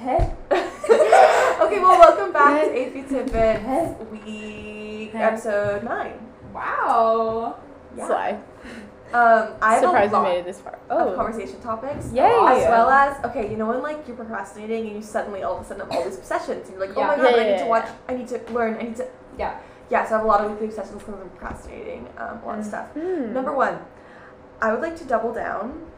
Hey. okay, well, welcome back to AP Tidbits Week episode nine. Wow. Yeah. Sly. Um, I have Surprised a lot made it this far. of Oh. conversation topics. Yay. As well as okay, you know when like you're procrastinating and you suddenly all of a sudden have all these obsessions and you're like, oh Yeah. my god, Yeah, I need to watch, I need to learn, I need to. Yeah. Yeah, so I have a lot of weekly obsessions because I'm procrastinating um, a lot of stuff. Hmm. Number one, I would like to double down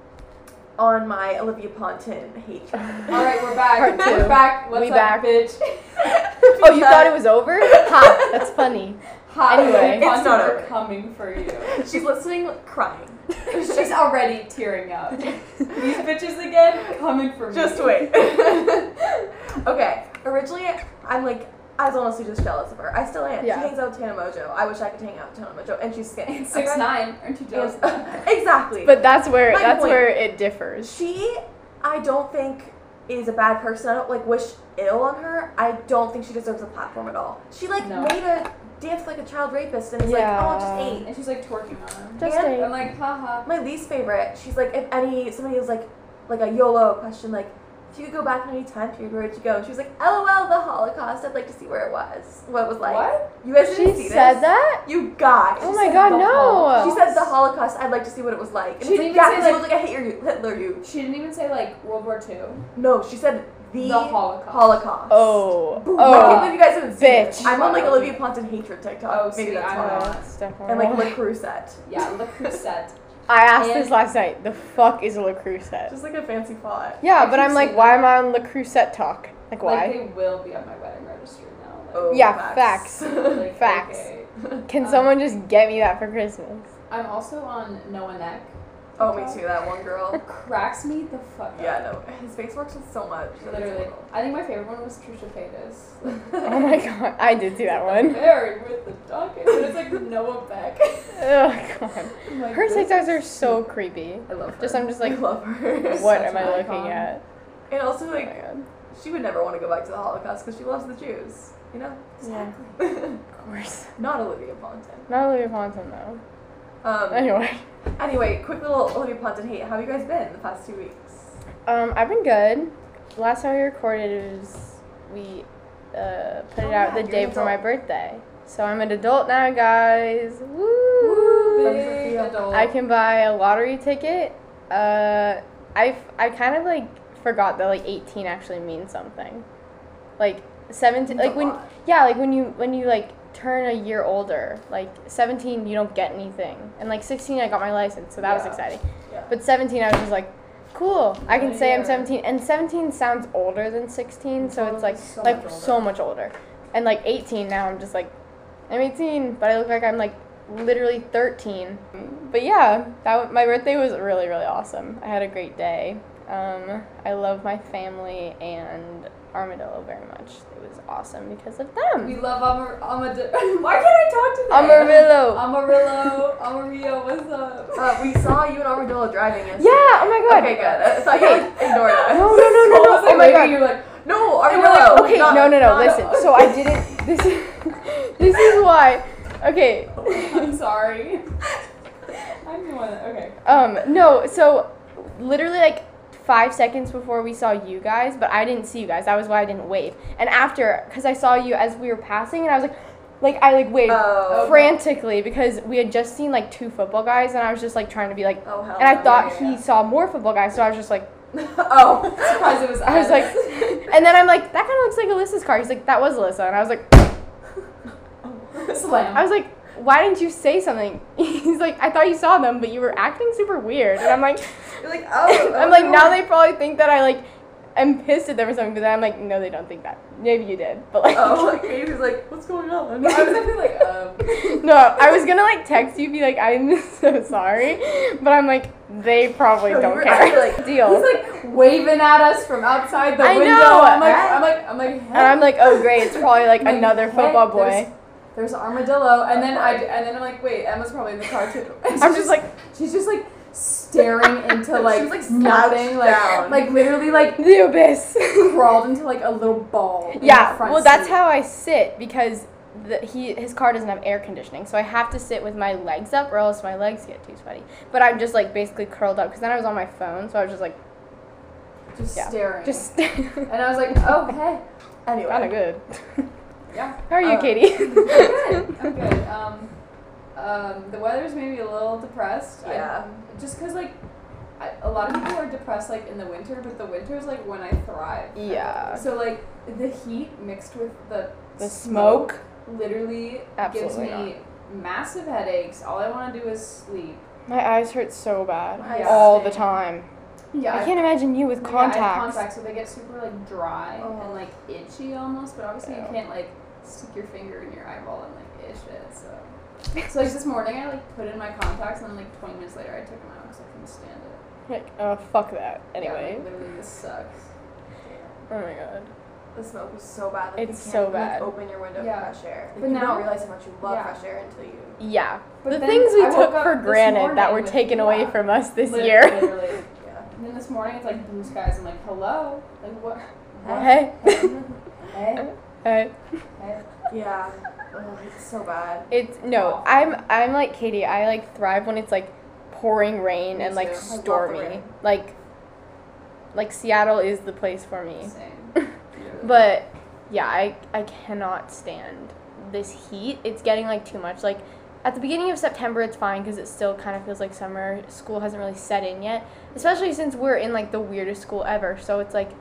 on my Olivia Ponton hatred. All right, we're back. Part two. We're back. What's We up, back. bitch? Oh, you thought it was over? Ha! That's funny. Hi, Anyway. Content, It's not we're over. coming for you. She's listening, crying. She's already tearing up. These bitches again coming for me. Just wait. okay, originally I'm like, I was honestly just jealous of her. I still am. Yeah. She hangs out with Tana Mongeau. I wish I could hang out with Tana Mongeau, and she's skinny. Six Okay? nine. Aren't you jealous? Exactly. But that's where My that's point. where it differs. she, I don't think is a bad person. I don't like wish ill on her. I don't think she deserves a platform at all. She like No. made a dance like a child rapist, and it's Yeah. like, oh, just eight. And she's like twerking on him. Just And- eight. I'm like, haha. My least favorite. She's like, if any somebody was like, like a YOLO question, like, if you could go back in any time period, where would you go? And she was like, LOL, the Holocaust. I'd like to see where it was. What it was like. What? You guys She didn't see said this? that? You guys. Oh my god, no. Holocaust. She said the Holocaust. I'd like to see what it was like. And She didn't like, even yeah, say, 'cause it was like a Hitler, Hitler you. She didn't even say like World War Two. No, she said the, The Holocaust. Holocaust. Oh. Boom. Oh. I can't Oh. believe you guys haven't seen bitch. it. I'm on like Olivia Ponton hatred TikTok. Oh, Maybe see, that's I'm why. not. That's definitely And like wrong. Le Creuset. Yeah, Le Creuset. I asked And- this last night. The fuck is a Le Creuset? Just like a fancy font. Yeah, I but I'm like, why that. am I on Le Creuset talk? Like, why? Like they will be on my wedding registry now. Like, Oh, Yeah, facts. like, facts. okay. Can um, someone just get me that for Christmas? I'm also on Noah Beck. Oh, me too. That one girl. Cracks me the fuck Up. Yeah, no, his face works with so much. Literally. I think my favorite one was Trisha Paytas. Oh my god, I did see that one. Married with the donkey. But it's like Noah Beck. Oh god. Oh like, Her this TikToks are so stupid. creepy. I love her. Just- I'm just like, I love her. What am I looking icon. at? And also, Oh like, god. she would never want to go back to the Holocaust because she loves the Jews. You know? Yeah, of course. Not Olivia Ponton. Not Olivia Ponton though. Um, Anyway, anyway, quick little Olivia Ponton hate. How have you guys been the past two weeks? um, I've been good. Last time we recorded it was we uh, put Oh, it out yeah, the day an before my birthday. So I'm an adult now, guys. Woo! Big adult. I can buy a lottery ticket. Uh, I I kind of like forgot that like 18 actually means something. Like 17, Means like when lot. yeah, like when you when you like turn a year older, like 17 you don't get anything, and like 16 I got my license, so that was exciting. Yeah. But 17 I was just like, cool, I can Yeah, say I'm 17, and 17 sounds older than 16, so it's like So like much so older. much older, and like 18 now I'm just like, I'm 18, but I look like I'm like literally 13. But yeah, that w- my birthday was really really awesome. I had a great day. Um, I love my family and Armadillo very much. It was awesome because of them. We love Amar- Amadillo. Why can't I talk to them? Amarillo. Amarillo. Amarillo, what's up? Uh, we saw you and Armadillo driving yesterday. Yeah. Oh my god. Okay, good. I thought you like ignored us. No, no, no, no, no. was like, Oh my god. You're like, No, Armadillo. like, okay, not- no, no, no. not- Listen. So I didn't. This is. this is why. Okay. I'm sorry. I'm the one. That, okay. Um. No. So, literally like five seconds before we saw you guys, but I didn't see you guys. That was why I didn't wave. And after, because I saw you as we were passing, and I was like, like I like waved Oh. frantically because we had just seen like two football guys, and I was just like trying to be like. Oh. And I no. thought yeah, yeah. he saw more football guys, so I was just like, oh. Surprised it was. I was like, and then I'm like, that kind of looks like Alyssa's car. He's like, that was Alyssa, and I was like, slam. I was like, why didn't you say something? He's like, I thought you saw them, but you were acting super weird. And I'm like, You're like, oh. I'm like, now they probably think that I like I'm pissed at them or something. But then I'm like, no, they don't think that. Maybe you did, but like, Oh, like Katie's like, what's going on? I was actually like, um, no, I was gonna like text you, be like, I'm so sorry, but I'm like, they probably don't were care. like, Deal. he's like waving at us from outside the I window. know. I'm like, I'm like, I'm like, and I'm like, oh great, it's probably Like, another football boy. There's- There's armadillo, and then I, and then I'm like, wait, Emma's probably in the car too. And I'm just like, she's just like staring into like, She's, like, nothing, like, down. like literally like the abyss. crawled into like a little ball. in the Yeah, front well, that's seat. how I sit because the, he his car doesn't have air conditioning, so I have to sit with my legs up, or else my legs get too sweaty. But I'm just like basically curled up because then I was on my phone, so I was just like, just Yeah. staring. Just and I was like, oh hey, Anyway. kind of good. Yeah. How are you, Uh, Katie? I'm good. I'm good. Um, um, the weather's made me a little depressed. I- Yeah. just cause like, I, a lot of people are depressed like in the winter, but the winter is like when I thrive. Yeah. So like the heat mixed with the The smoke. literally Absolutely gives me massive headaches. All I want to do is sleep. My eyes hurt so bad My all the time. Yeah. I can't imagine you with Yeah, I have contacts. contacts, so they get super like dry Oh. and like itchy almost. But obviously you can't like stick your finger in your eyeball and like itch it. So, so like this morning I like put in my contacts and then like 20 minutes later I took them out because I couldn't stand it. Like, oh fuck that. Yeah, Anyway. like, literally this sucks. Oh my god. The smoke was so bad. Like, It's you so can't, like, bad. open your window Yeah. for fresh air. Like, But you now- don't realize how much you love Yeah. fresh air until you. Yeah. But the things we I took for granted that were with- taken away yeah. from us this Lit- year. Literally. Yeah. And then this morning it's like blue skies. I'm like, hello, like what? what? Hey. hey, hey. Hey. Uh, yeah. Ugh, it's so bad. It's no, I'm I'm like Katie. I like thrive when it's like pouring rain Me and like too. I love the stormy. rain. Like like Seattle is the place for me. Same. But yeah, I I cannot stand this heat. It's getting like too much. Like at the beginning of September, it's fine because it still kind of feels like summer. School hasn't really set in yet, especially since we're in like the weirdest school ever. So it's like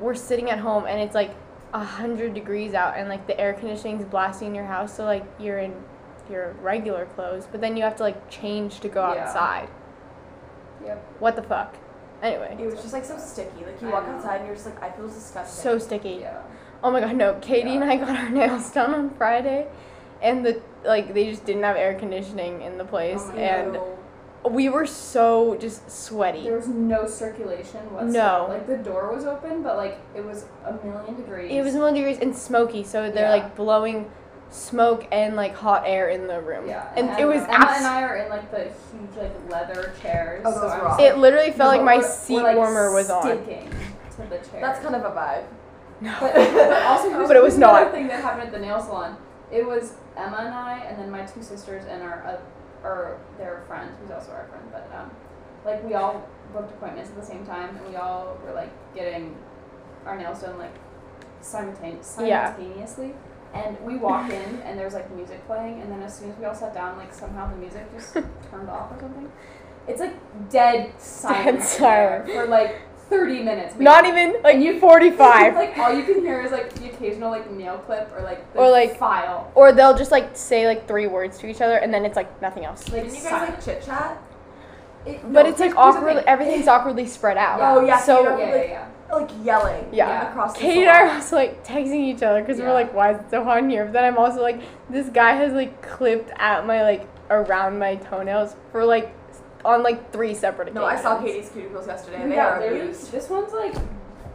we're sitting at home and it's like a hundred degrees out and like the air conditioning's blasting in your house. So like you're in your regular clothes, but then you have to like change to go Yeah. outside. Yep. What the fuck? Anyway, It was just like so sticky. Like you walk outside and you're just like, I feel disgusting. so sticky. Yeah. Oh my god, no. Katie Yeah. and I got our nails done on Friday and the like they just didn't have air conditioning in the place Oh and. We were so just sweaty. There was no circulation whatsoever. No. Like the door was open, but like it was a million degrees. It was a million degrees and smoky, so they're Yeah. like blowing smoke and like hot air in the room. Yeah. And, it was Emma abs- and I are in like the huge like leather chairs. Oh, so those I'm were just, awesome. it literally felt No, like my we're- seat we're, like, warmer was on. sticking to the chair. That's kind of a vibe. No. But, but also, here's, But it was here's another not. thing that happened at the nail salon. It was Emma and I, and then my two sisters and our, uh, or their friend, who's also our friend. But um, like we all booked appointments at the same time, and we all were like getting our nails done like simultane- Yeah. simultaneously. And we walk in, and there's like music playing, and then as soon as we all sat down, like somehow the music just turned off or something. It's like dead silence. in there silent. for like 30 minutes. Not even like you- 45. like all you can hear is like the occasional like nail clip or like the Or, like- file. or they'll just like say like three words to each other and then it's like nothing else. Like Didn't you guys like chit chat? It- But no, it's like here's the awkward. Everything's awkwardly spread out. Oh, yeah, So you don't- Yeah, yeah, like- yeah. Like yelling. Yeah. Across the Kate and I are also like texting each other because Yeah. we're like, why is it so hot in here? But then I'm also like, this guy has like clipped at my like around my toenails for like on like three separate occasions. No, I saw Katie's cuticles yesterday. and They yeah, are they're- abused. This one's like,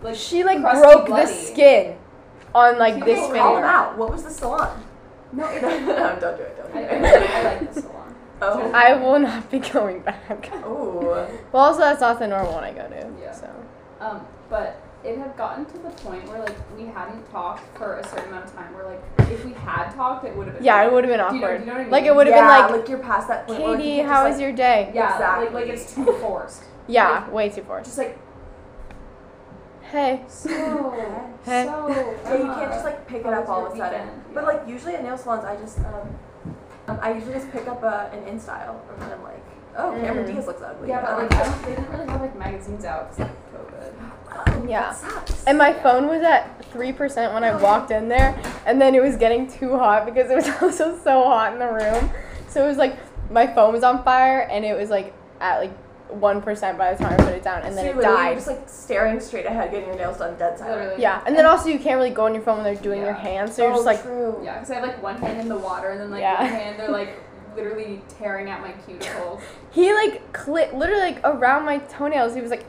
like She like crusty, broke bloody. the skin on like She this didn't Call finger. them out. What was the salon? No, no, it, don't do it. Don't do it. I, I like this salon. Oh. I will not be going back. Oh. Well, also that's not the normal one I go to. Yeah. So Um, but it had gotten to the point where like we hadn't talked for a certain amount of time. Where like if we had talked, it would have been. yeah, it would have been Do you know- awkward. do you know what I mean? Like it would have yeah, been like, you're past that point. where, like, Katie, how was like- your day? Yeah, Exactly. like like it's too forced. Yeah, way too forced. Just like Hey. so. Hey. So. Yeah, you can't just like pick it up all of a sudden. weekend? But like usually at nail salons, I just um, um I usually just pick up a, an InStyle and then I'm like, oh, Cameron Mm. Diaz looks ugly. Yeah, but like I don't, they didn't really have like magazines out because like COVID. Oh, Yeah. And my phone was at three percent when I walked in there, and then it was getting too hot because it was also so hot in the room. So it was like my phone was on fire, and it was like at like one percent by the time I put it down, and So then you're it died. just like staring straight ahead, getting your nails done, dead silent. Literally. Yeah, and then also you can't really go on your phone when they're doing your hands, so you're oh, just like, true. Yeah, because I have like one hand in the water and then like Yeah. one hand they're like literally tearing at my cuticles. he like clip literally like around my toenails. He was like,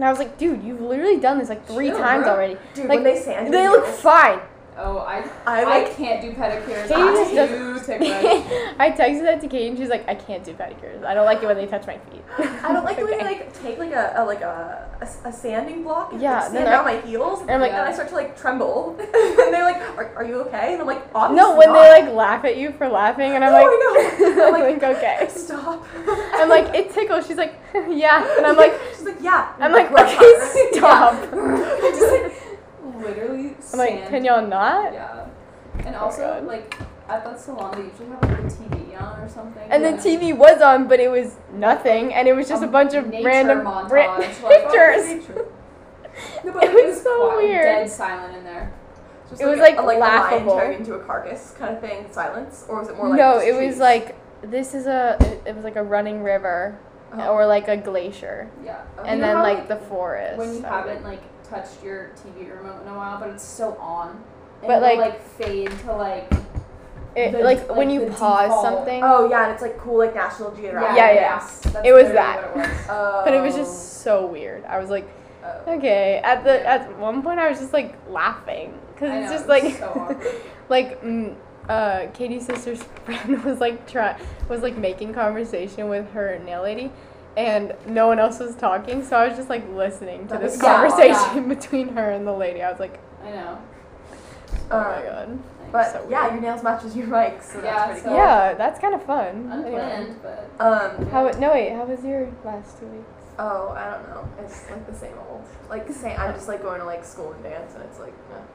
and I was like, dude, you've literally done this like three Chill, times already. Dude, Like, when they sand They look fine. Oh, I I I, can't do pedicures. Too ticklish. I texted that to Kate and she's like, I can't do pedicures. I don't like it when they touch my feet. I don't like the way they like take like a, a like a, a, a sanding block and Yeah, like, sand down my heels and I'm like- and I start to like tremble and they're like are, are you okay and I'm like obviously No, when not. they like laugh at you for laughing, and I'm No, like, I. I'm I'm like, okay. stop I'm like, it tickles. She's like, yeah, and I'm like, she's like yeah I'm like, okay, stop. Literally. I'm like, can y'all not? Yeah. And Oh, also, like, at that salon, they usually have like the TV on or something. And Yeah. TV was on, but it was nothing, and it was just a bunch of random montage, ra- oh, pictures. No, but It like, was so quiet, weird. Dead silent in there. just It was, like, a, like laughable. a lion turning into a carcass kind of thing silence or was it more like no, it was like this is a it, it was like a running river Oh. or like a glacier, Yeah. Oh. and You then how, like the forest. When you haven't like touched your TV remote in a while, but it's still on. And But, it'll, like- like fade to like it, the- like, when you pause default- something. oh yeah and it's like cool like National Geographic Yeah, yeah. yes, that's It was that. It was. Oh. But it was just so weird. I was like, Oh. okay. At the at one point, I was just like laughing because it's know, just it like so like mm, uh, Katie's sister's friend was like try was like making conversation with her nail lady, and no one else was talking. So I was just like listening to this yeah, conversation between her and the lady. I was like, I know. oh my Um, god. But So yeah, weird. your nails matches your mic, so Yeah, that's pretty so- cool. Yeah, that's kind of fun. Anyway. Unplanned, but Um. How no wait, how was your last two weeks? Oh, I don't know. It's like the same old. Like the same. I'm just like going to like school and dance, and it's like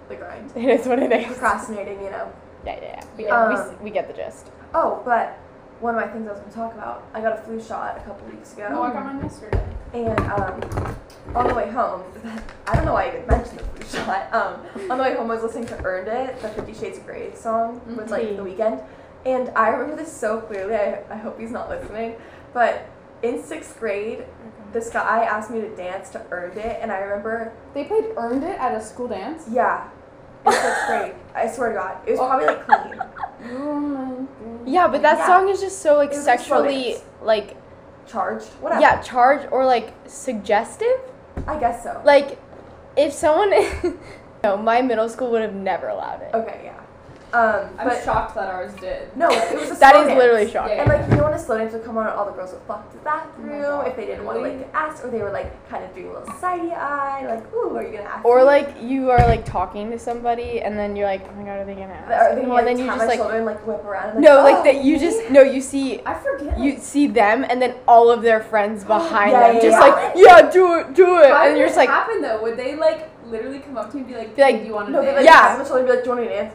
the grind. It is what it is. Procrastinating, you know. Yeah, yeah, yeah. We, Yeah. we, Um, s- we get the gist. Oh, but one of my things I was going to talk about. I got a flu shot a couple weeks ago. no, I got mine yesterday. And um, on the way home, I don't know why I even mentioned the flu shot. Um, on the way home, I was listening to "Earned It," the Fifty Shades of Grey song with like Mhm. the Weeknd, and I remember this so clearly. I, I hope he's not listening, but in sixth grade, this guy asked me to dance to "Earned It," and I remember, They played earned it at a school dance. yeah, in sixth grade. I swear to God, it was probably like clean. Yeah, but that Yeah. song is just so like It was like sexually dance. like Charged, whatever. yeah charged or like suggestive. I guess so. Like if someone, no, my middle school would have never allowed it. Okay, yeah. Um, I'm but shocked that ours did. no, it was a That slow is dance. literally shocking. And like you know when a slow dance would come on, all the girls would flock to the bathroom God, if they didn't want to like ask, or they were like kind of doing a little sidey eye, like, "Ooh, are you gonna ask?" Or me?" like you are like talking to somebody and then you're like, oh my god, are they gonna ask? or they me? like and then you tap just my like shoulder and like whip around. And, no, oh, like that you just no, you see I forget. you see them and then all of their friends behind Yeah, them yeah, just yeah. like yeah do it do it How and did you're just like What would happen though? Would they like literally come up to you and be like, Be like, "Hey, do you want to No, they dance?" like Yeah. tap my shoulder and be like, "Do you want to dance?"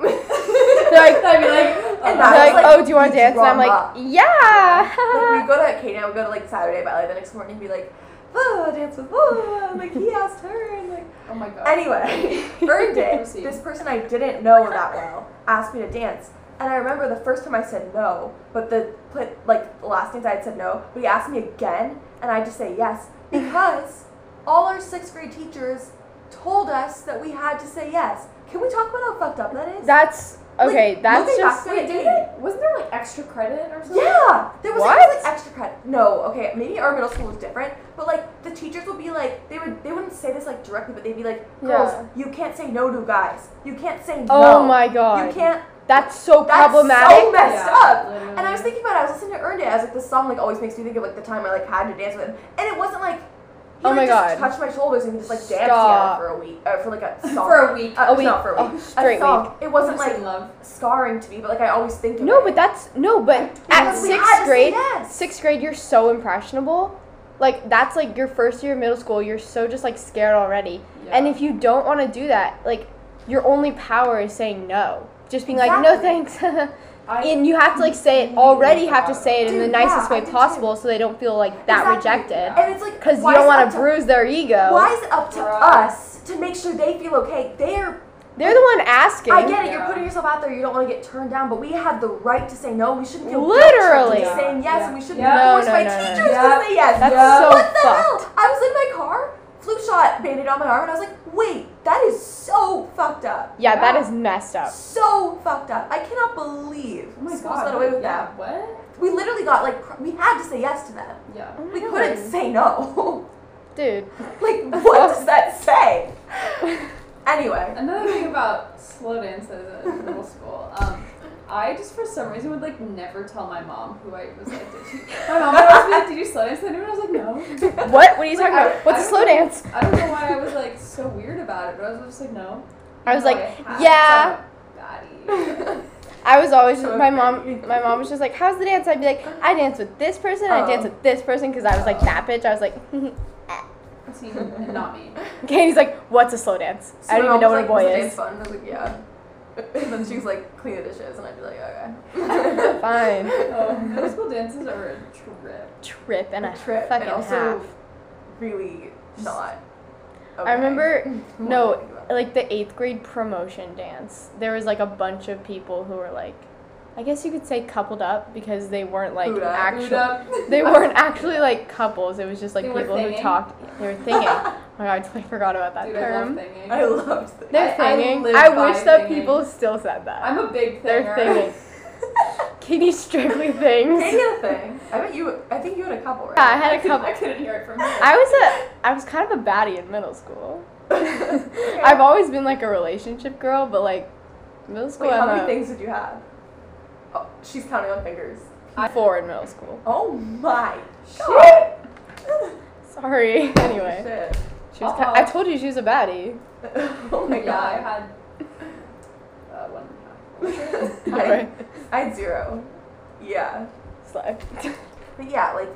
They're like- I'd be like, And uh-huh. they're like, like, oh do you want to dance and I'm like yeah like we go to Katie, I would go to like Saturday ballet the next morning and be like, "Oh, dance with oh," and like he asked her and like. oh my god. Anyway, it. Proceed. This person I didn't know that well asked me to dance. And I remember the first time I said no, but the put like the last things I had said no, but he asked me again, and I just say yes because all our sixth grade teachers told us that we had to say yes. Can we talk about how fucked up that is? that's okay Like, that's looking just back Wait, did it? Wasn't there like extra credit or something? Yeah, there was What? like, like extra credit. No, okay, maybe our middle school was different, but like the teachers would be like, they would they wouldn't say this like directly, but they'd be like, girls, Yeah. you can't say no to guys. You can't say no. oh my god You can't. that's so That's problematic so messed Yeah, up. literally. And I was thinking about it. I was listening to Earned It. I was like, this song like always makes me think of like the time I like had to dance with him, and it wasn't like. Oh my just God. touch my shoulders and just like dance Stop. together for a week, uh, for like a song. For a week. Uh, A week. Not for a Oh, week. straight a song. It wasn't like love. scarring to me, but like I always think of no it. but that's no but at Because we had sixth to say grade yes. sixth grade you're so impressionable like that's like your first year of middle school you're so just like scared already and if you don't want to do that like your only power is saying no just being like no Exactly. thanks and you have to like say it already have to say it in the nicest yeah, way did possible so they don't feel like that Exactly. rejected And it's like because you don't want to bruise their ego Why is it up to Right. us to make sure they feel okay? They're they're the one asking I get it, you're putting yourself out there, you don't want to get turned down, but we have the right to say no. We shouldn't feel Literally. guilt-tripped saying yes, Yeah. and we shouldn't Yeah. be No, forced no, by no, no, no. teachers Yeah. to say yes. That's Yeah. so what the fucked. hell? I was in my car, flu shot bandage on my arm, and I was like, wait, that is so fucked up. yeah that Yeah. is messed up So fucked up. I cannot believe Oh my schools god. got away with yeah, that. What? We literally got like pr- we had to say yes to them. Yeah. Oh We God. couldn't say no. dude like what does that say? Anyway. Another thing about slow dances in middle school, um, I just for some reason would like never tell my mom who I was like. Did she, my mom would always be like, "Did you slow dance?" And I was like, "No." What? What are you Like, talking I- about? What's I a slow know. dance? I don't know why I was like so weird about it, but I was just like, "No." I was No, like, had yeah. I was always So my mom. My mom was just like, "How's the dance?" I'd be like, "I dance with this person. I dance Oh. with this person," because I was like that bitch. I was like, eh. See, not me. Katie's like, "What's a slow dance?" So I don't even know what a boy like, "Was is. dance fun? I was like, yeah. And then she was like, clean the dishes, and I'd be like, okay. Fine. Um, oh, middle school dances are a trip. Trip and a trip, fucking and also half. really not. I remember, no, to think about. like the eighth grade promotion dance. There was like a bunch of people who were like, I guess you could say coupled up because they weren't like up. actual. Up. They weren't actually like couples. It was just like They people who thinging? talked. They were thinking. oh my god, I totally forgot about that Dude, I love term. thinging. I loved this. They're I- I thinging. I, wish that thinging. people still said that. I'm a big thinger. They're thinging. Katie strictly things. Katie thing. I bet you. I think you had a couple, right? Yeah, I had a couple. I couldn't hear it from here. I was a. I was kind of a baddie in middle school. Okay. I've always been like a relationship girl, but like middle school, Wait, how many a- things did you have? Oh, she's counting on fingers. four in middle school. Oh my Shit. god. Sorry. Anyway, Shit. she was. Ki- I told you she was a baddie. oh my Yeah, I god. had uh, one and a half. I-. I had zero. Yeah. Slay. But yeah, like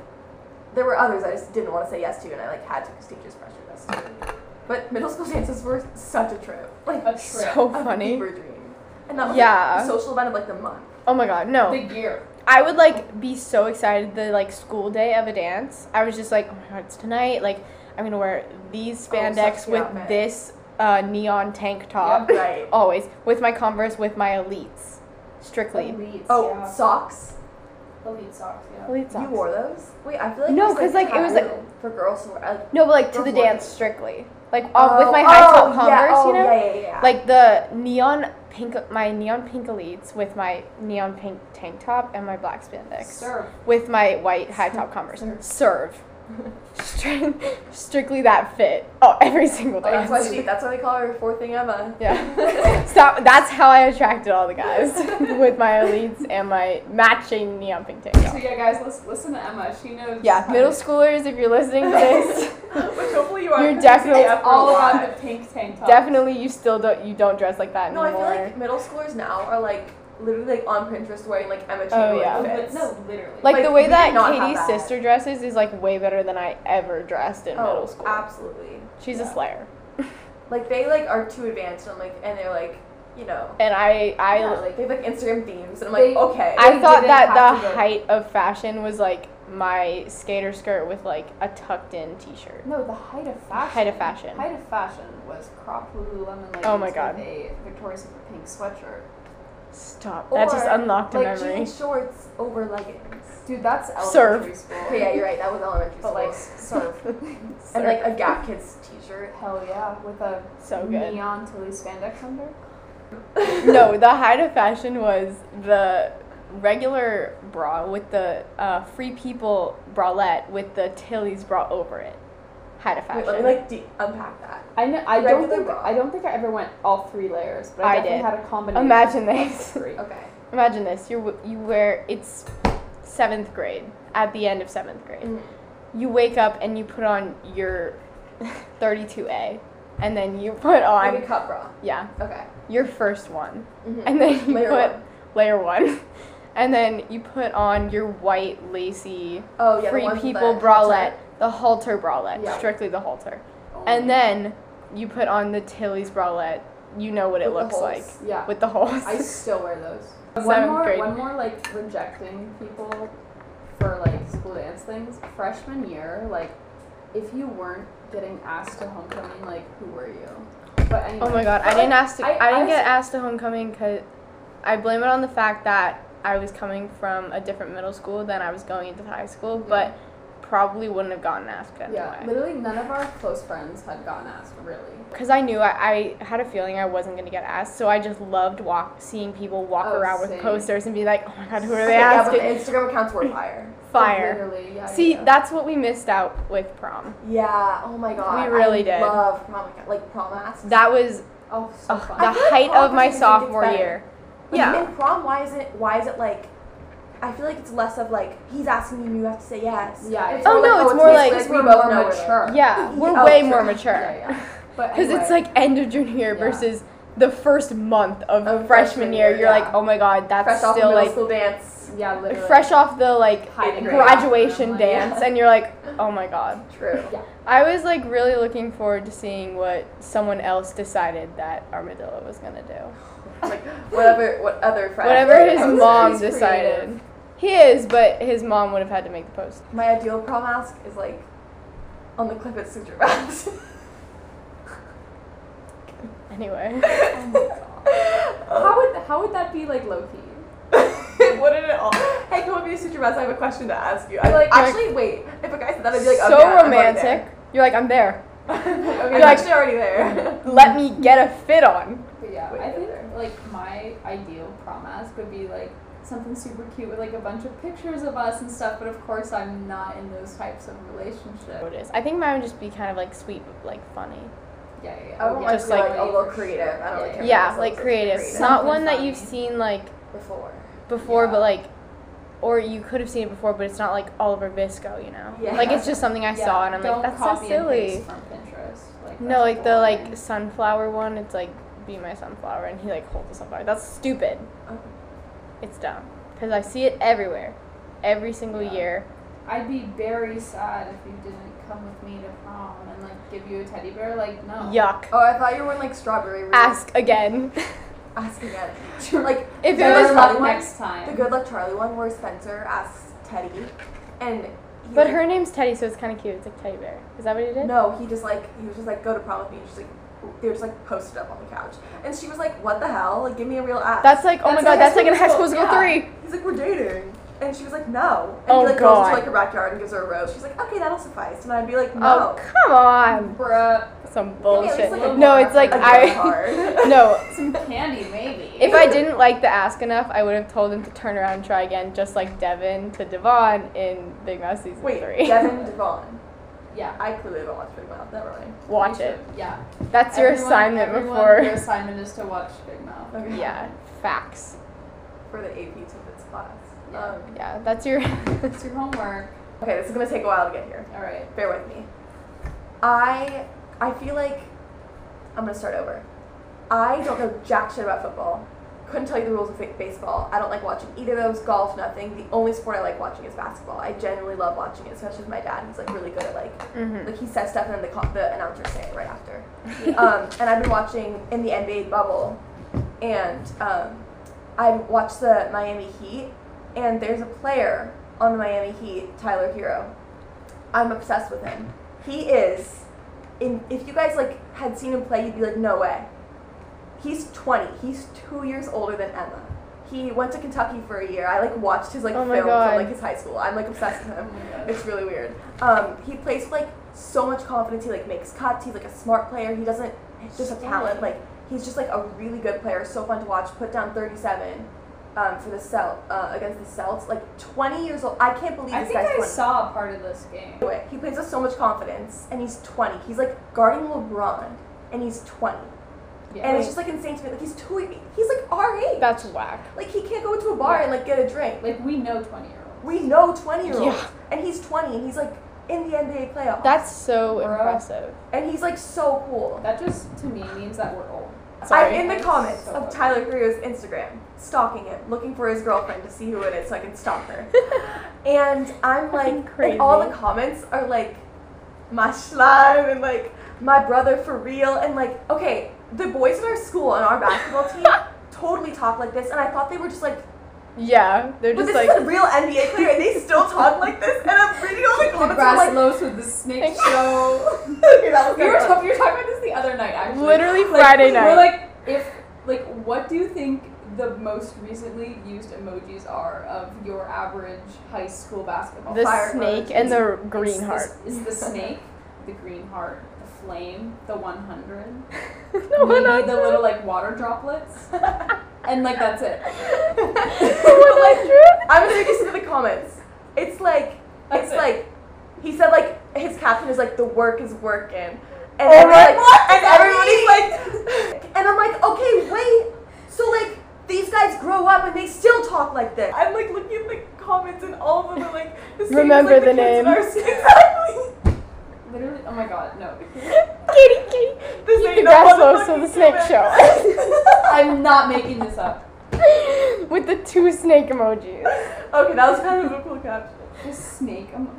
there were others I just didn't want to say yes to, and I like had to because teachers pressured us to. But middle school dances were such a trip, like A trip. So a funny. fever dream. And that was Yeah. like, the social event of like the month. Oh my god, no. Big year. I would like be so excited the like school day of a dance. I was just like, oh my god, it's tonight. Like I'm gonna wear these Oh, spandex such the with outfit. this uh, neon tank top. Right. Always with my Converse with my elites. Strictly. Elites, Oh, yeah. socks. Elite socks, yeah. Elite You wore those? Wait, I feel like No, it was, 'cause, like, it was, like- for girls to wear. Like, No, but like to the dance strictly. Like uh, with my oh, high top oh, Converse, yeah, oh, you know. Yeah, yeah, yeah. Like the neon pink, my neon pink elites with my neon pink tank top and my black spandex. Serve. with my white high top Converse. Serve. Stri- strictly that fit. Oh, every single Oh, that's why dance. she. That's why they call her fourth thing Emma. Yeah. so That's how I attracted all the guys with my elites and my matching neon pink tank So yeah, guys, listen, listen to Emma. She knows. Yeah, middle to- schoolers, if you're listening to this, Which hopefully you are. You're definitely up for a all lot. about the pink tank top. definitely you still don't you don't dress like that anymore. No, I feel like middle schoolers now are like literally like on Pinterest wearing like Emma Oh, Chamberlain yeah. No, fits. no, literally. like, like, the way that did Katie's that. sister dresses is like way better than I ever dressed in oh, middle school. absolutely. She's yeah. a slayer. Like they like are too advanced and I'm like and they're like, you know, And I I yeah, like they have like Instagram themes and I'm like, They- okay. I thought that the go- height of fashion was like my skater skirt with like a tucked in t-shirt. no, the height of fashion. Height of fashion. Height of fashion was cropped Lululemon leggings Oh my God. with a Victoria's Secret pink sweatshirt. Stop. That just unlocked a like memory. jean shorts over leggings. Dude, that's Serve. elementary school. Okay, yeah, you're right. That was elementary But school. like, surf. and like a Gap Kids t-shirt. Hell yeah, with a so good. neon Tilly spandex under. no, the height of fashion was the regular bra with the uh, Free People bralette with the Tilly's bra over it. Height of Wait, let me like de- unpack that. I know. I don't think. bra. I don't think I ever went all three layers, but I, I definitely did. had a combination. Imagine of this. Three. Okay. Imagine this. You you wear it's seventh grade at the end of seventh grade. Mm. You wake up and you put on your 32A, and then you put Like on a cup bra. yeah Okay. your first one, Mhm. and then you Layer put one. layer one, and then you put on your white lacy Oh yeah. free people bralette, the halter bralette, Yeah. strictly the halter, Oh and then you put on the Tilly's bralette. You know what it With the looks like yeah, with the holes. I still wear those. one more, grade. one more like rejecting people for like school dance things. Freshman year, like if you weren't getting asked to homecoming, like who were you? But anyway. Oh my god, I didn't like, ask to, I- I, didn't I get asked to homecoming because I blame it on the fact that I was coming from a different middle school than I was going into high school, Yeah. but probably wouldn't have gotten asked anyway. Yeah, literally none of our close friends had gotten asked really. Because I knew I, I had a feeling I wasn't gonna get asked, so I just loved walk seeing people walk Oh, around with posters and be like, oh my god, who are they yeah, but asking? the Instagram accounts were fire. Fire. Literally, yeah. See, yeah. that's what we missed out with prom. Yeah. Oh my god. We really I did. Love prom like prom masks. That was Oh, so the feel like height of my doesn't even think it's sophomore year. Like, Yeah. In prom, why is it? Why is it like? I feel like it's less of like he's asking you, and you have to say yes. Yeah, oh, It's. Oh, more no, like, it's more this like- way, we're both more know mature. there. Yeah, we're Oh, way sure. more mature. Yeah, yeah. But Because it's like end of junior year Yeah. versus the first month of, Of freshman freshman year. year, You're like, oh my god, that's Fresh off still the like school dance. yeah, literally. fresh off the like Hiding graduation room, dance, yeah. and you're like, oh my god. True. Yeah. I was like really looking forward to seeing what someone else decided that Armadillo was gonna do. Like whatever, what other friend. Whatever his mom decided. creative. He is, but his mom would have had to make the post. My ideal prom mask is like on the clip at Suture Mask. Anyway. Oh my god. How would how would that be like low key? it wouldn't at all. Hey, come with me to Suture Mask. I have a question to ask you. I Like- like actually wait. If a guy said that, I'd be like, so okay, I'm already romantic. You're like, I'm there. there. okay, You're I'm like- actually already there. Let me get a fit on. But yeah, Wait, I think there. like my ideal prom mask would be like something super cute with like a bunch of pictures of us and stuff. But of course, I'm not in those types of relationships. What it is. I think mine would just be kind of like sweet, but like funny. Yeah, yeah, yeah. I would yeah, Just like, like- like a little creative. I don't really Yeah, care. Yeah, like myself, creative. just Not Something one that you've seen like before. before, Yeah. but like, or you could have seen it before, but it's not like Oliver Visco, you know? Yeah. Like it's just something I Yeah, saw and I'm don't like, that's so copy and silly. paste from Pinterest. Like, No, that's like the like sunflower one. It's like be my sunflower, and he like holds the sunflower. That's stupid. Okay. It's dumb because I see it everywhere, every single Yeah. year. I'd be very sad if you didn't come with me to prom and like give you a teddy bear. Like no. Yuck. Oh, I thought you were wearing like strawberry. roots. Ask again. Ask again. Like If the it Better was Good luck Luck one- next time. the Good Luck Charlie one where Spencer asks Teddy, and he But like- her name's Teddy, so it's kind of cute. It's like teddy bear. Is that what he did? No, he just like he was just like go to prom with me. And she's like they were just like posted up on the couch, and she was like, "What the hell? Like give me a real ass." That's like, oh my god, that's like in High School School Musical Musical, three. He's like, "We're dating," and she was like, "No." And Oh, he like goes God. into like her backyard and gives her a rose. She's like, "Okay, that'll suffice," and I'd be like, Oh "No." come on, Bruh. some Give me at bullshit. least, like, no, more it's like I. card. no, Some candy, maybe. if I didn't like the ask enough, I would have told him to turn around and try again, just like Devin to Devon in Big Mouth season Wait, three. Devin Devon. Yeah. I clearly haven't watched Big Mouth. Never mind. Watch it. Yeah. That's your Everyone- assignment everyone, before. Your assignment is to watch Big Mouth. Okay. Yeah, facts. For the AP Tidbits class. Yeah. Um, Yeah, that's your. It's your homework. okay, this is gonna take a while to get here. All right. Bear with me. I I feel like I'm gonna start over. I don't know jack shit about football. Couldn't tell you the rules of baseball. I don't like watching either of those. Golf, nothing. The only sport I like watching is basketball. I genuinely love watching it, especially with my dad. He's like really good at like hmm like he says stuff and then the the announcers say it right after. um, and I've been watching in the NBA bubble, and um, I watched the Miami Heat, and there's a player on the Miami Heat, Tyler Herro. I'm obsessed with him. He is, in if you guys like had seen him play, you'd be like, no way. He's 20. He's two years older than Emma. He went to Kentucky for a year. I like watched his like Oh film God. from like his high school. I'm like obsessed with him. Oh. It's really weird. Um, he plays with like so much confidence. He like makes cuts. He's like a smart player. He doesn't just a talent. Like he's just like a really good player. So fun to watch. Put down 37 um, for the Celt uh, against the Celts. Like 20 years old. I can't believe I this think guy's I 20. saw a part of this game. Anyway, he plays with so much confidence, and he's 20. He's like guarding LeBron, and he's 20. Yeah. And it's just like insane to me. Like he's two. He's like our age. That's whack. like he can't go into a bar Yeah. and like get a drink. like we know twenty year olds. We know 20 year olds, Yeah. and he's 20, and he's like in the NBA playoffs. That's so Bruh. impressive. and he's like so cool. That just to me means that we're old. Sorry. I'm in the comments so of funny. Tyler Herro's Instagram, stalking him, looking for his girlfriend to see who it is so I can stalk her. and I'm like, Fucking and all the comments are like, my slime and like my brother for real and like, okay, the boys in our school on our basketball team totally talk like this, and I thought they were just like, Yeah, they're but just this like. is a real NBA player, and they still talk like this. And I'm reading all the The comments, and grass I'm like, lows with the snake show. okay, that was we were, talk- we were talking about this the other night, actually. Literally Like, Friday night. We're like, if like, what do you think the most recently used emojis are of your average high school basketball? the fire snake emoji. and the green the- heart. Is the snake, the green heart, the flame, the 100. the no, 100. the little like water droplets. and like that's it. like, I'm gonna take this to the comments. It's like that's it's it. like he said like his caption is like the work is working. And, oh, everybody's, like, and everybody's like And I'm like, okay, wait. So like these guys grow up and they still talk like this. I'm like looking at the comments and all of them are like the Remember as, like, the, the name. exactly. Literally, oh my god, no. kitty, kitty. This Keep ain't the no grass low so the snake show. I'm not making this up. With the two snake emojis. Okay, that was kind of a cool caption. Just snake. I'm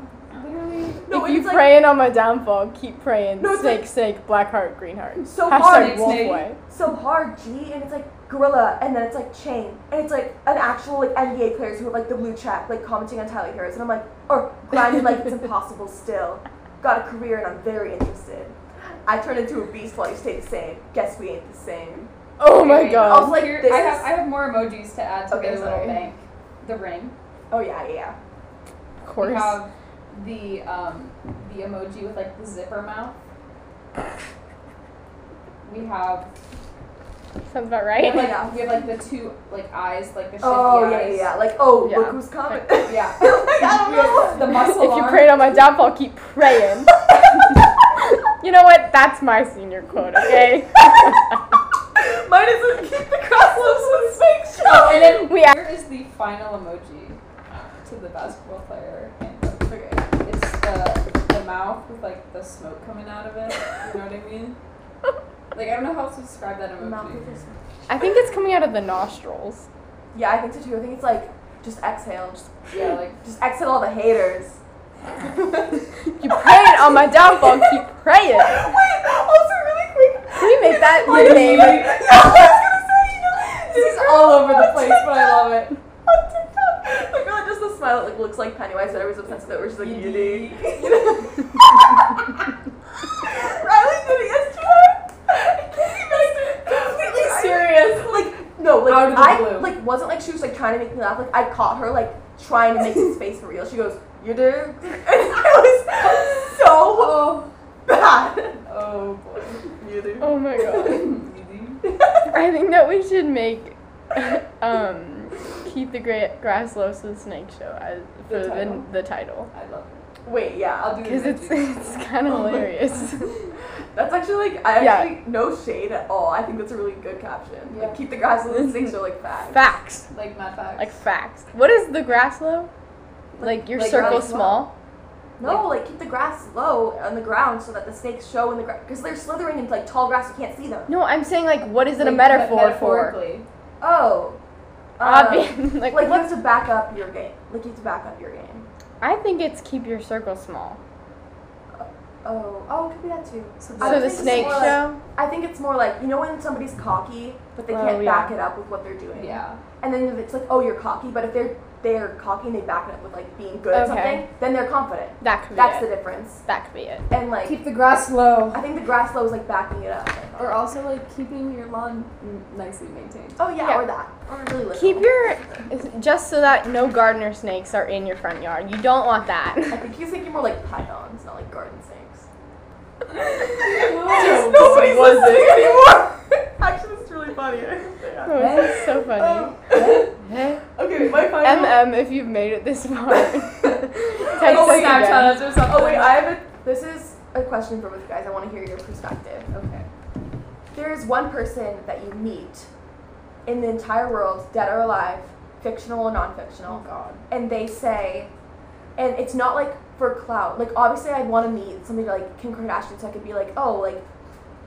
literally. No, if you like praying on my downfall, keep praying. No, snake, like- snake, black heart, green heart. so Hashtag hard. Snake, wolf snake. way. so hard, G, and it's like gorilla, and then it's like chain, and it's like an actual like NBA players who have like the blue check, like commenting on Tyler Herro, and I'm like, or grinding like it's impossible still. Got a career, and I'm very interested. I turned into a beast while you stay the same. Guess we ain't the same. Oh my Okay, god. also, like, Here- this I have I have more emojis to add to Okay, the little sorry. bank. The ring. Oh yeah, yeah, yeah. of course. We have the um the emoji with like the zipper mouth. We have Sounds about we right. have like Yeah. we have like the two like eyes like the shifty Oh yeah, eyes. yeah, yeah. Like, oh, Yeah. look who's coming. Yeah. like, I don't know. the muscle if you arm. prayed on my downfall, keep praying. you know what? That's my senior quote, okay? Mine is a keep the cross loose with snake show. Oh, and then We here is the final emoji to the basketball player handbook. Okay. It's the the mouth with like the smoke coming out of it. You know what I mean? Like I don't know how else to describe that Mouth emoji. with this- I think it's coming out of the nostrils. Yeah, I think so too. I think it's like just exhale. Just, Yeah, like just exhale all the haters. You praying on my downfall, keep praying. Wait, also really quick. Can we make that Like, your name? yeah, I was gonna say, you know, this is all over the place, but I love it. on TikTok. Like really just the smile that like looks like Pennywise, but everyone's obsessed with it, where she's like, You Yudi. Riley did it yesterday. I can't even completely serious. Like no, like Out of the I blue. like wasn't like she was like trying to make me laugh. Like I caught her like trying to make his face for real. She goes, "You do," and it was so Oh, bad. oh boy. You do. Oh my god. Easy. I think that we should make um keep the gra- grass low so the snake show as for The the, title? the title I love it. Wait, yeah. I'll do it. because it's it's kind of hilarious. That's actually like I Yeah. actually no shade at all. I think that's a really good caption. Yeah. Like keep the grass little things so like facts. Facts. Like mad facts. like facts. What is the grass low? Like your like circle grass small. No, like keep the grass low on the ground so that the snakes show in the grass because they're slithering into like tall grass. You can't see them. No, I'm saying like what is it a Like, metaphor for? metaphorically. Oh. Obvious. Um, like, like you what's have to back up your game. Like you have to back up your game. I think it's keep your circle small. Oh, oh, it could be that too. So So the snake more like- show. I think it's more like you know when somebody's cocky, but they Oh, can't yeah. back it up with what they're doing. Yeah. And then if it's like, oh, you're cocky, but if they're they're cocky and they back it up with like being good at Okay. something, then they're confident. That could be it. That's it. the difference. that could be it. And like, Keep the grass low. I think the grass low is like backing it up. Or also like keeping your lawn nicely maintained. Oh yeah, Yeah. or that, or really little. Keep your just so that no gardener snakes are in your front yard. You don't want that. I think he's thinking more like pythons, not like garden snakes. Whoa. Nobody's Was listening anymore. Actually, it's really funny. Yeah. Oh, this is so funny. Um, okay, my final. MM, if you've made it this far, text Oh, us wait, Snapchat again. us or something. Oh wait, I have a. This is a question for both you guys. I want to hear your perspective. Okay. There is one person that you meet in the entire world, dead or alive, fictional or non-fictional, Oh God. and they say, and it's not like for clout. Like obviously, I'd want to meet somebody like Kim Kardashian, so I could be like, oh, like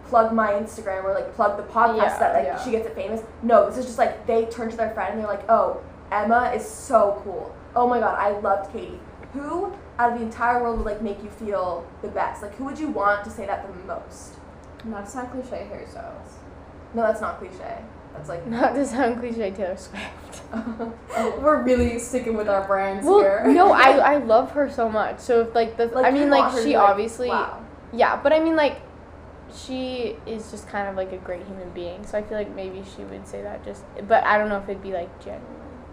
plug my Instagram or like plug the podcast Yeah, that like yeah. she gets it famous. No, this is just like they turn to their friend and they're like, oh, Emma is so cool. Oh my god, I loved Katie. Who out of the entire world would like make you feel the best? Like who would you want to say that the most? Not to sound cliche hairstyles. No, that's not cliche. That's like Not to sound cliche, Taylor Swift. We're really sticking with our brands Well, here. no, I I love her so much. So if like the like I mean like she be like, obviously wow. yeah, but I mean like she is just kind of like a great human being. So I feel like maybe she would say that just but I don't know if it'd be like genuine.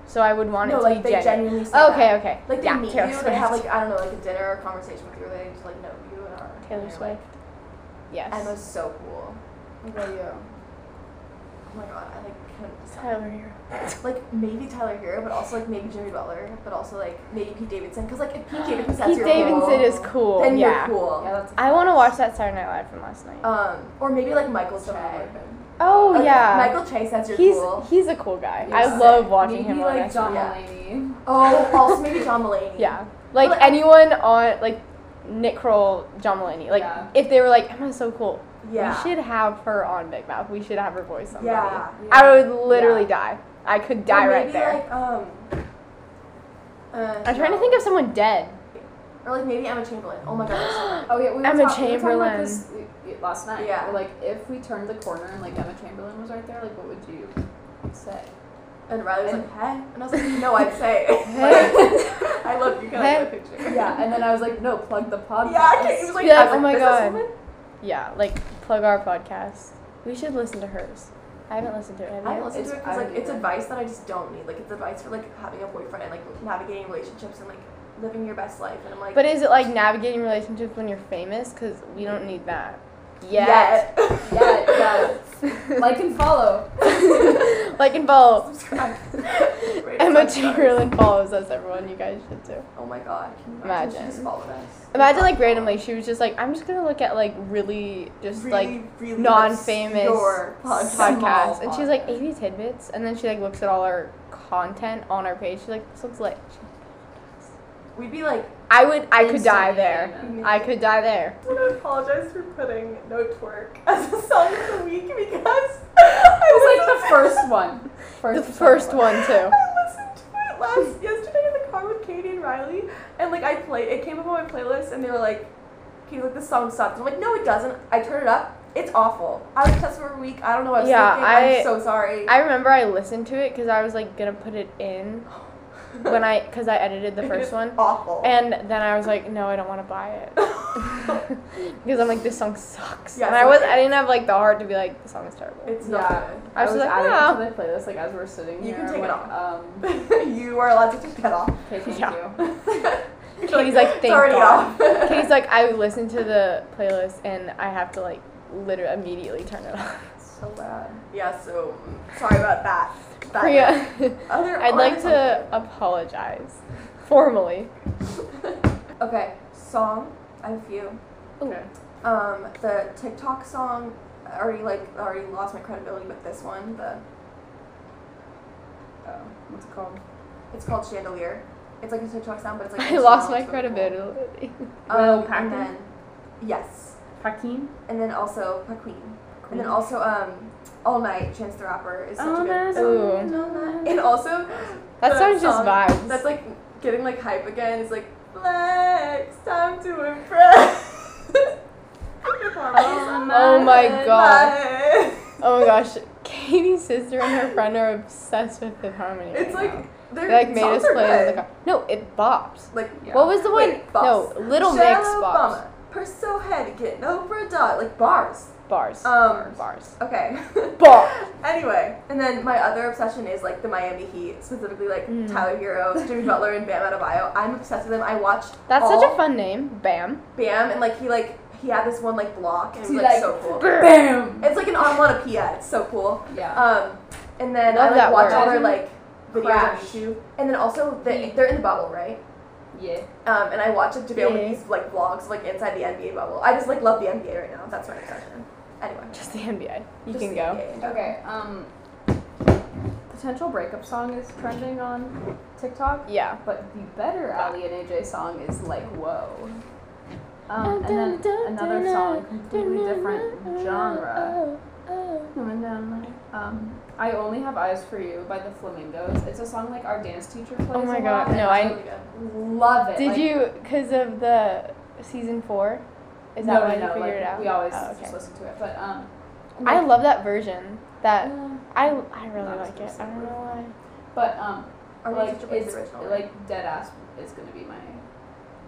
So I would want no, it to like be they genuine. genuinely say Okay, that. okay. Like they yeah, meet Taylor you, Swift. they have like I don't know, like a dinner or conversation with you, where they just like know you and are Taylor and Swift. Like, Yes. Emma's so cool. What about you? Oh my god, I like couldn't decide. Tyler Herro. Like maybe Tyler Herro, but also like maybe Jimmy Butler, but also like maybe Pete Davidson. Cause like if Pete Davidson says Pete you're Davidson cool, is cool. then yeah. you're cool. Yeah, that's. a I want to watch that Saturday Night Live from last night. Um, or maybe like Michael Someone Che. like him. oh Like, yeah. Michael Che says you're he's cool. he's a cool guy. Yes. I love watching Maybe him on like John SNL. Yeah. Mulaney. Oh, also maybe John Mulaney. Yeah. Like Well, anyone on like Nick Kroll, John Mulaney. Like Yeah. if they were like Emma's so cool, Yeah. we should have her on Big Mouth. We should have her voice somebody. Yeah. I would literally Yeah. die. I could Or die right maybe, there. Like, um, uh, I'm trying to think of someone dead. Or like maybe Emma Chamberlain. Oh my god. Oh yeah, we were, Emma talk- we were talking Chamberlain. about this we- we- last night. Yeah. We're like, if we turned the corner and like Emma Chamberlain was right there, like, what would you say? And Riley was And- like, hey. And I was like, no, I'd say. Hey. I love you. Can I get a picture? Yeah, and then I was like, no, plug the podcast. Yeah, okay. He was like, Be like, I was oh my "This God." Woman?" Yeah, like plug our podcast. We should listen to hers. I haven't listened to it. Have I you? listen It's- to it I because like it's advice that I just don't need. Like it's advice for like having a boyfriend and like navigating relationships and like living your best life. And I'm like, But is it like navigating relationships when you're famous? Because we don't need that. yet. Yeah, yeah. Like and follow. like and follow. Subscribe. Emma five stars. Chamberlain follows us, everyone. You guys should too. Oh my god. Can you Imagine. She followed us. Imagine like randomly, she was just like, I'm just gonna look at like really just like Really, really non-famous obscure podcast. podcasts, and she's like podcast. 80 tidbits, and then she like looks at all our content on our page. She's like, this looks lit. We'd be like, I would, I could die there. I could die there. I want to apologize for putting No Twerk as a song of the week because I It was like the first one. The First first one too. I listened to it last yesterday in the car with Katie and Riley, and like I played, it came up on my playlist, and they were like, "Katie, like this song sucks." I'm like, "No, it doesn't." I turned it up. It's awful. I was obsessed for a week. I don't know what I was Yeah, thinking. I- I'm so sorry. I remember I listened to it because I was like gonna put it in when I, because I edited the first one, Awful. and then I was like, no, I don't want to buy it because I'm like, this song sucks, Yeah, and I was, I didn't have like the heart to be like, the song is terrible. it's Yeah. not I I was was like, adding "Wow." it to the playlist like as we're sitting You here. can take I'm it off. Um, you are allowed to take that off. okay, thank Yeah. you. Katie's like, it's thank already God. off. Katie's like, I listened to the playlist and I have to like literally immediately turn it off. So bad. yeah. So sorry about that. that Priya, Other. I'd like other to apologize formally. Okay, song. I have a few. Okay. Um, the TikTok song I already like already lost my credibility, with this one, the Oh, what's it called? it's called Chandelier. It's like a TikTok sound, but it's like I lost my it's really cool. credibility. Um, Will and then yes, Hakeem? and then also Paqueen, and then also um, All Night Chance the Rapper is such All a good Night, song. Ooh. All Night. And also That the song's just vibes. That's like getting like hype again. It's like flex, time to impress. Oh my god. Oh my gosh, Katie's sister and her friend are obsessed with Fifth Harmony. It's right like now. they're they like made us play it in the car. No, it bops. Like Yeah. What was the one? Wait, bops. no, Little Michelle Mix bops. Obama, Purse so heavy, getting Oprah dot. like bars. Bars. Um, bars. Okay. Bars. anyway, and then my other obsession is like the Miami Heat, specifically like Mm. Tyler Herro, Jimmy Butler, and Bam Adebayo. I'm obsessed with them. I watched. That's such a fun name. Bam. Bam, and like he like he had this one like block, and it was like, like, so cool. BAM! It's like an onomatopoeia. It's so cool. Yeah. Um, and then Love I like watch word. all their like videos Crash. on YouTube, and then also the, they're in the bubble, right? yeah. Um, and I watch like JaVale Yeah. McGee's like vlogs like inside the NBA bubble. I just like love the NBA right now. That's my obsession. Anyway, Just the NBA. You just can the go. NBA. Okay, um, potential breakup song is trending on TikTok, Yeah. but the better Aly and AJ song is like whoa. Um, and then another song, completely different genre. Um, I only have eyes for you by the Flamingos. It's a song like our dance teacher plays. Oh my God, no, I love it. Did Like, you, because of the season four? Is that no, why no, you no, figured like, it out? We always Oh, okay. just listen to it, but um, I love that version. That uh, I I really like it. I don't know why. but um, Our like music it's original. like dead ass is gonna be my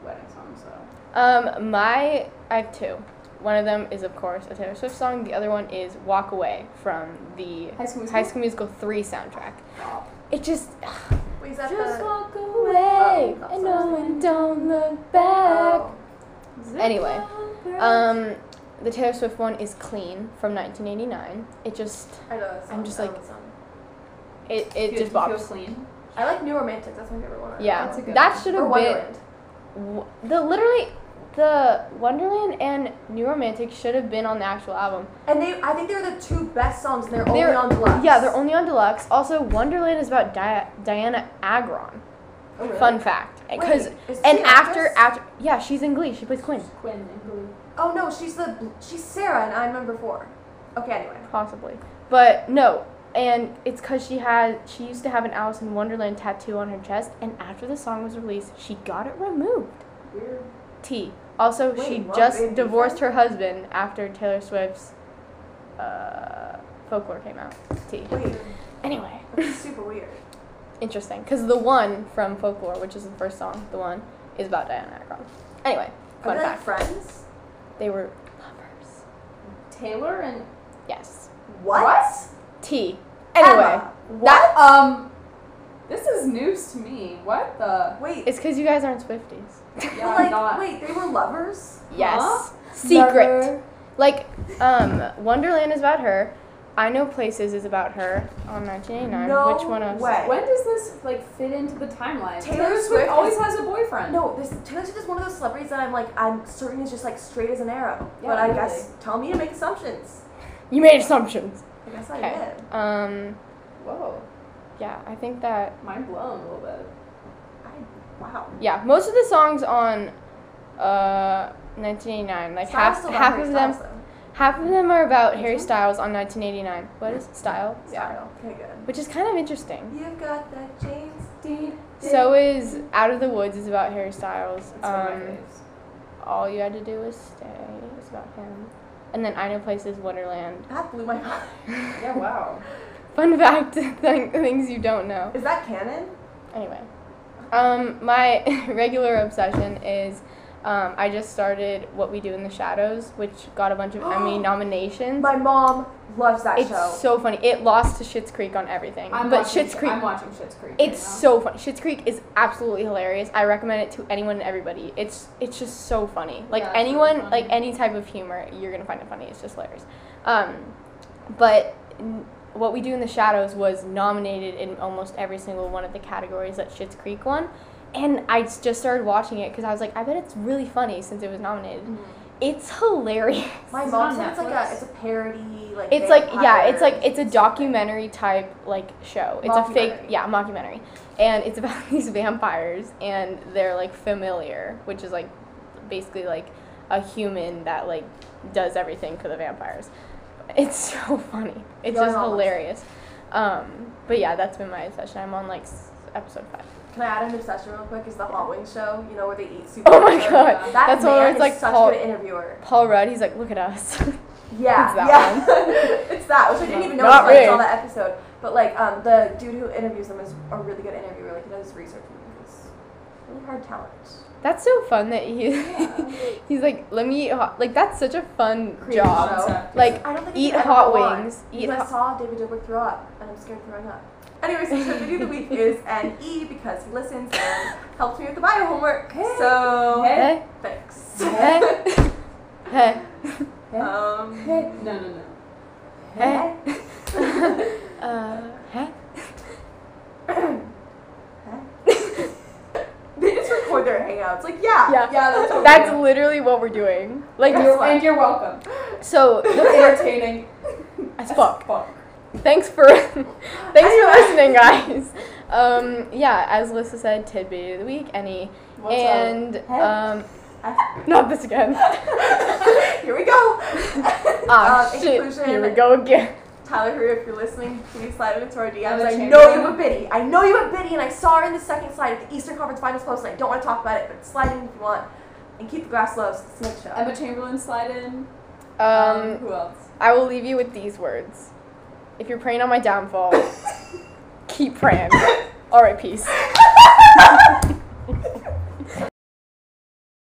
wedding song. So Um, my I have two. One of them is of course a Taylor Swift song. The other one is "Walk Away" from the High School Musical. High School Musical three soundtrack. It just Wait, is that just the? walk away Oh, and no what and don't look back. Oh. Anyway, Um, the Taylor Swift one is "Clean" from 1989. It just I know that song. I'm just I know like- that song. it it you just feel bops. clean. I like New Romantic. That's my favorite one. Yeah, That's a good that one. should Or have been Wonderland. w- the literally the Wonderland and New Romantic should have been on the actual album. And they, I think they're the two best songs. And they're, only They're- on deluxe. Yeah, they're only on deluxe. Also, Wonderland is about Di- Dianna Agron. Oh, really? Fun fact, because Wait, is she and after actress? after yeah, she's in Glee. She plays Quinn. Quinn and Blue. Oh no, she's the she's Sarah and I'm number four. Okay, anyway. possibly. But no, and it's because she had she used to have an Alice in Wonderland tattoo on her chest, and after the song was released, she got it removed. Weird. T. Also, Wait, she what? just Baby divorced her husband after Taylor Swift's uh, folklore came out. T. Wait, Anyway, that's super weird. interesting, because the one from folklore, which is the first song, the one is about Dianna Agron. Anyway, Are fun they like fact: friends? They were lovers. Taylor and Yes. What? T. Anyway, Emma. that um. This is news to me. What the? Wait. it's because you guys aren't Swifties. but Yeah, like, not. wait, they were lovers? Yes. Huh? Secret. Lover. Like, um, Wonderland is about her. I Know Places is about her on 1989. No Which one else? way. When does this like fit into the timeline? Taylor Swift Swift always is- has a boyfriend. No, this Taylor Swift is one of those celebrities that I'm like, I'm certain is just like straight as an arrow. Yeah, but I really. guess tell me to make assumptions. You made assumptions. I guess I Okay. did. Um, Whoa. yeah, I think that, Mind blown a little bit. I, wow. yeah, most of the songs on, uh, 1989, like Styles half, half of them, Styles, though. Half of them are about Which Harry? Styles on 1989. What is it? Style? Yeah. Okay, good. Which is kind of interesting. You've got that James Dean. So is Out of the Woods is about Harry Styles. That's Um. All You Had to Do Was Stay is about him. And then I Know Places, Wonderland. That blew my mind. Yeah. Wow. Fun fact, th- things you don't know. Is that canon? Anyway, um, my regular obsession is um, I just started What We Do in the Shadows, which got a bunch of Emmy nominations. My mom loves that it's show. It's so funny. It lost to Schitt's Creek on everything, I'm but watching, Schitt's Creek. I'm watching Schitt's Creek. It's right so funny. Schitt's Creek is absolutely hilarious. I recommend it to anyone and everybody. It's it's just so funny. Like Yeah, really anyone, funny. like any type of humor, you're gonna find it funny. It's just hilarious. Um, but n- what we do in the shadows was nominated in almost every single one of the categories that Schitt's Creek won. And I just started watching it because I was like, I bet it's really funny since it was nominated. Mhm. It's hilarious. My mom on said it's like a it's a parody like It's like yeah, it's like it's a documentary type like show. It's a fake yeah, mockumentary. And it's about these vampires and they're like familiar, which is like basically like a human that like does everything for the vampires. It's so funny. It's You're just hilarious. Um, but yeah, that's been my obsession. I'm on like s- episode 5. Can I add an obsession real quick? Is the Hot Wings show? You know where they eat super. Oh my god. That That's man one where it's is like such Paul, a good interviewer. Paul Rudd, he's like, "Look at us." Yeah, It's that yeah. it's that, which I didn't even know Not until I saw that episode. But like, um, the dude who interviews them is a really good interviewer. Like, he does research. and He's really hard talent. That's so fun that he Yeah. he's like, "Let me eat hot." Like that's such a fun Creative job. show. Concept. Like I don't think eat it could ever hot go on, wings. Eat Because I hot. saw David Dobrik throw up, and I'm scared of throwing up. Anyways, the video of the week is an E because he listens and helps me with the bio homework. So Hey. Hey, thanks. hey, hey, um, No, no, no. hey. uh, hey. they just record their hangouts. Like, yeah, Yeah. yeah, that's what That's literally what we're doing. Like, You're, and you're welcome. so the entertaining. as fuck. Fuck. Thanks for thanks for listening, guys. Um, yeah, as Lissa said, tidbit of the week, any, What's and um, not this again. Here we go. Ah, Um, shit. Here we go again. Tyler, Herro, if you're listening, please slide into our DMs. I know you have a Biddy. I know you have Biddy, and I saw her in the second slide at the Eastern Conference Finals post, and I don't want to talk about it, but slide in if you want. And keep the grass low, so it's Snake Show. Emma Chamberlain slide in. Um, who else? I will leave you with these words if you're praying on my downfall, keep praying. All right, peace.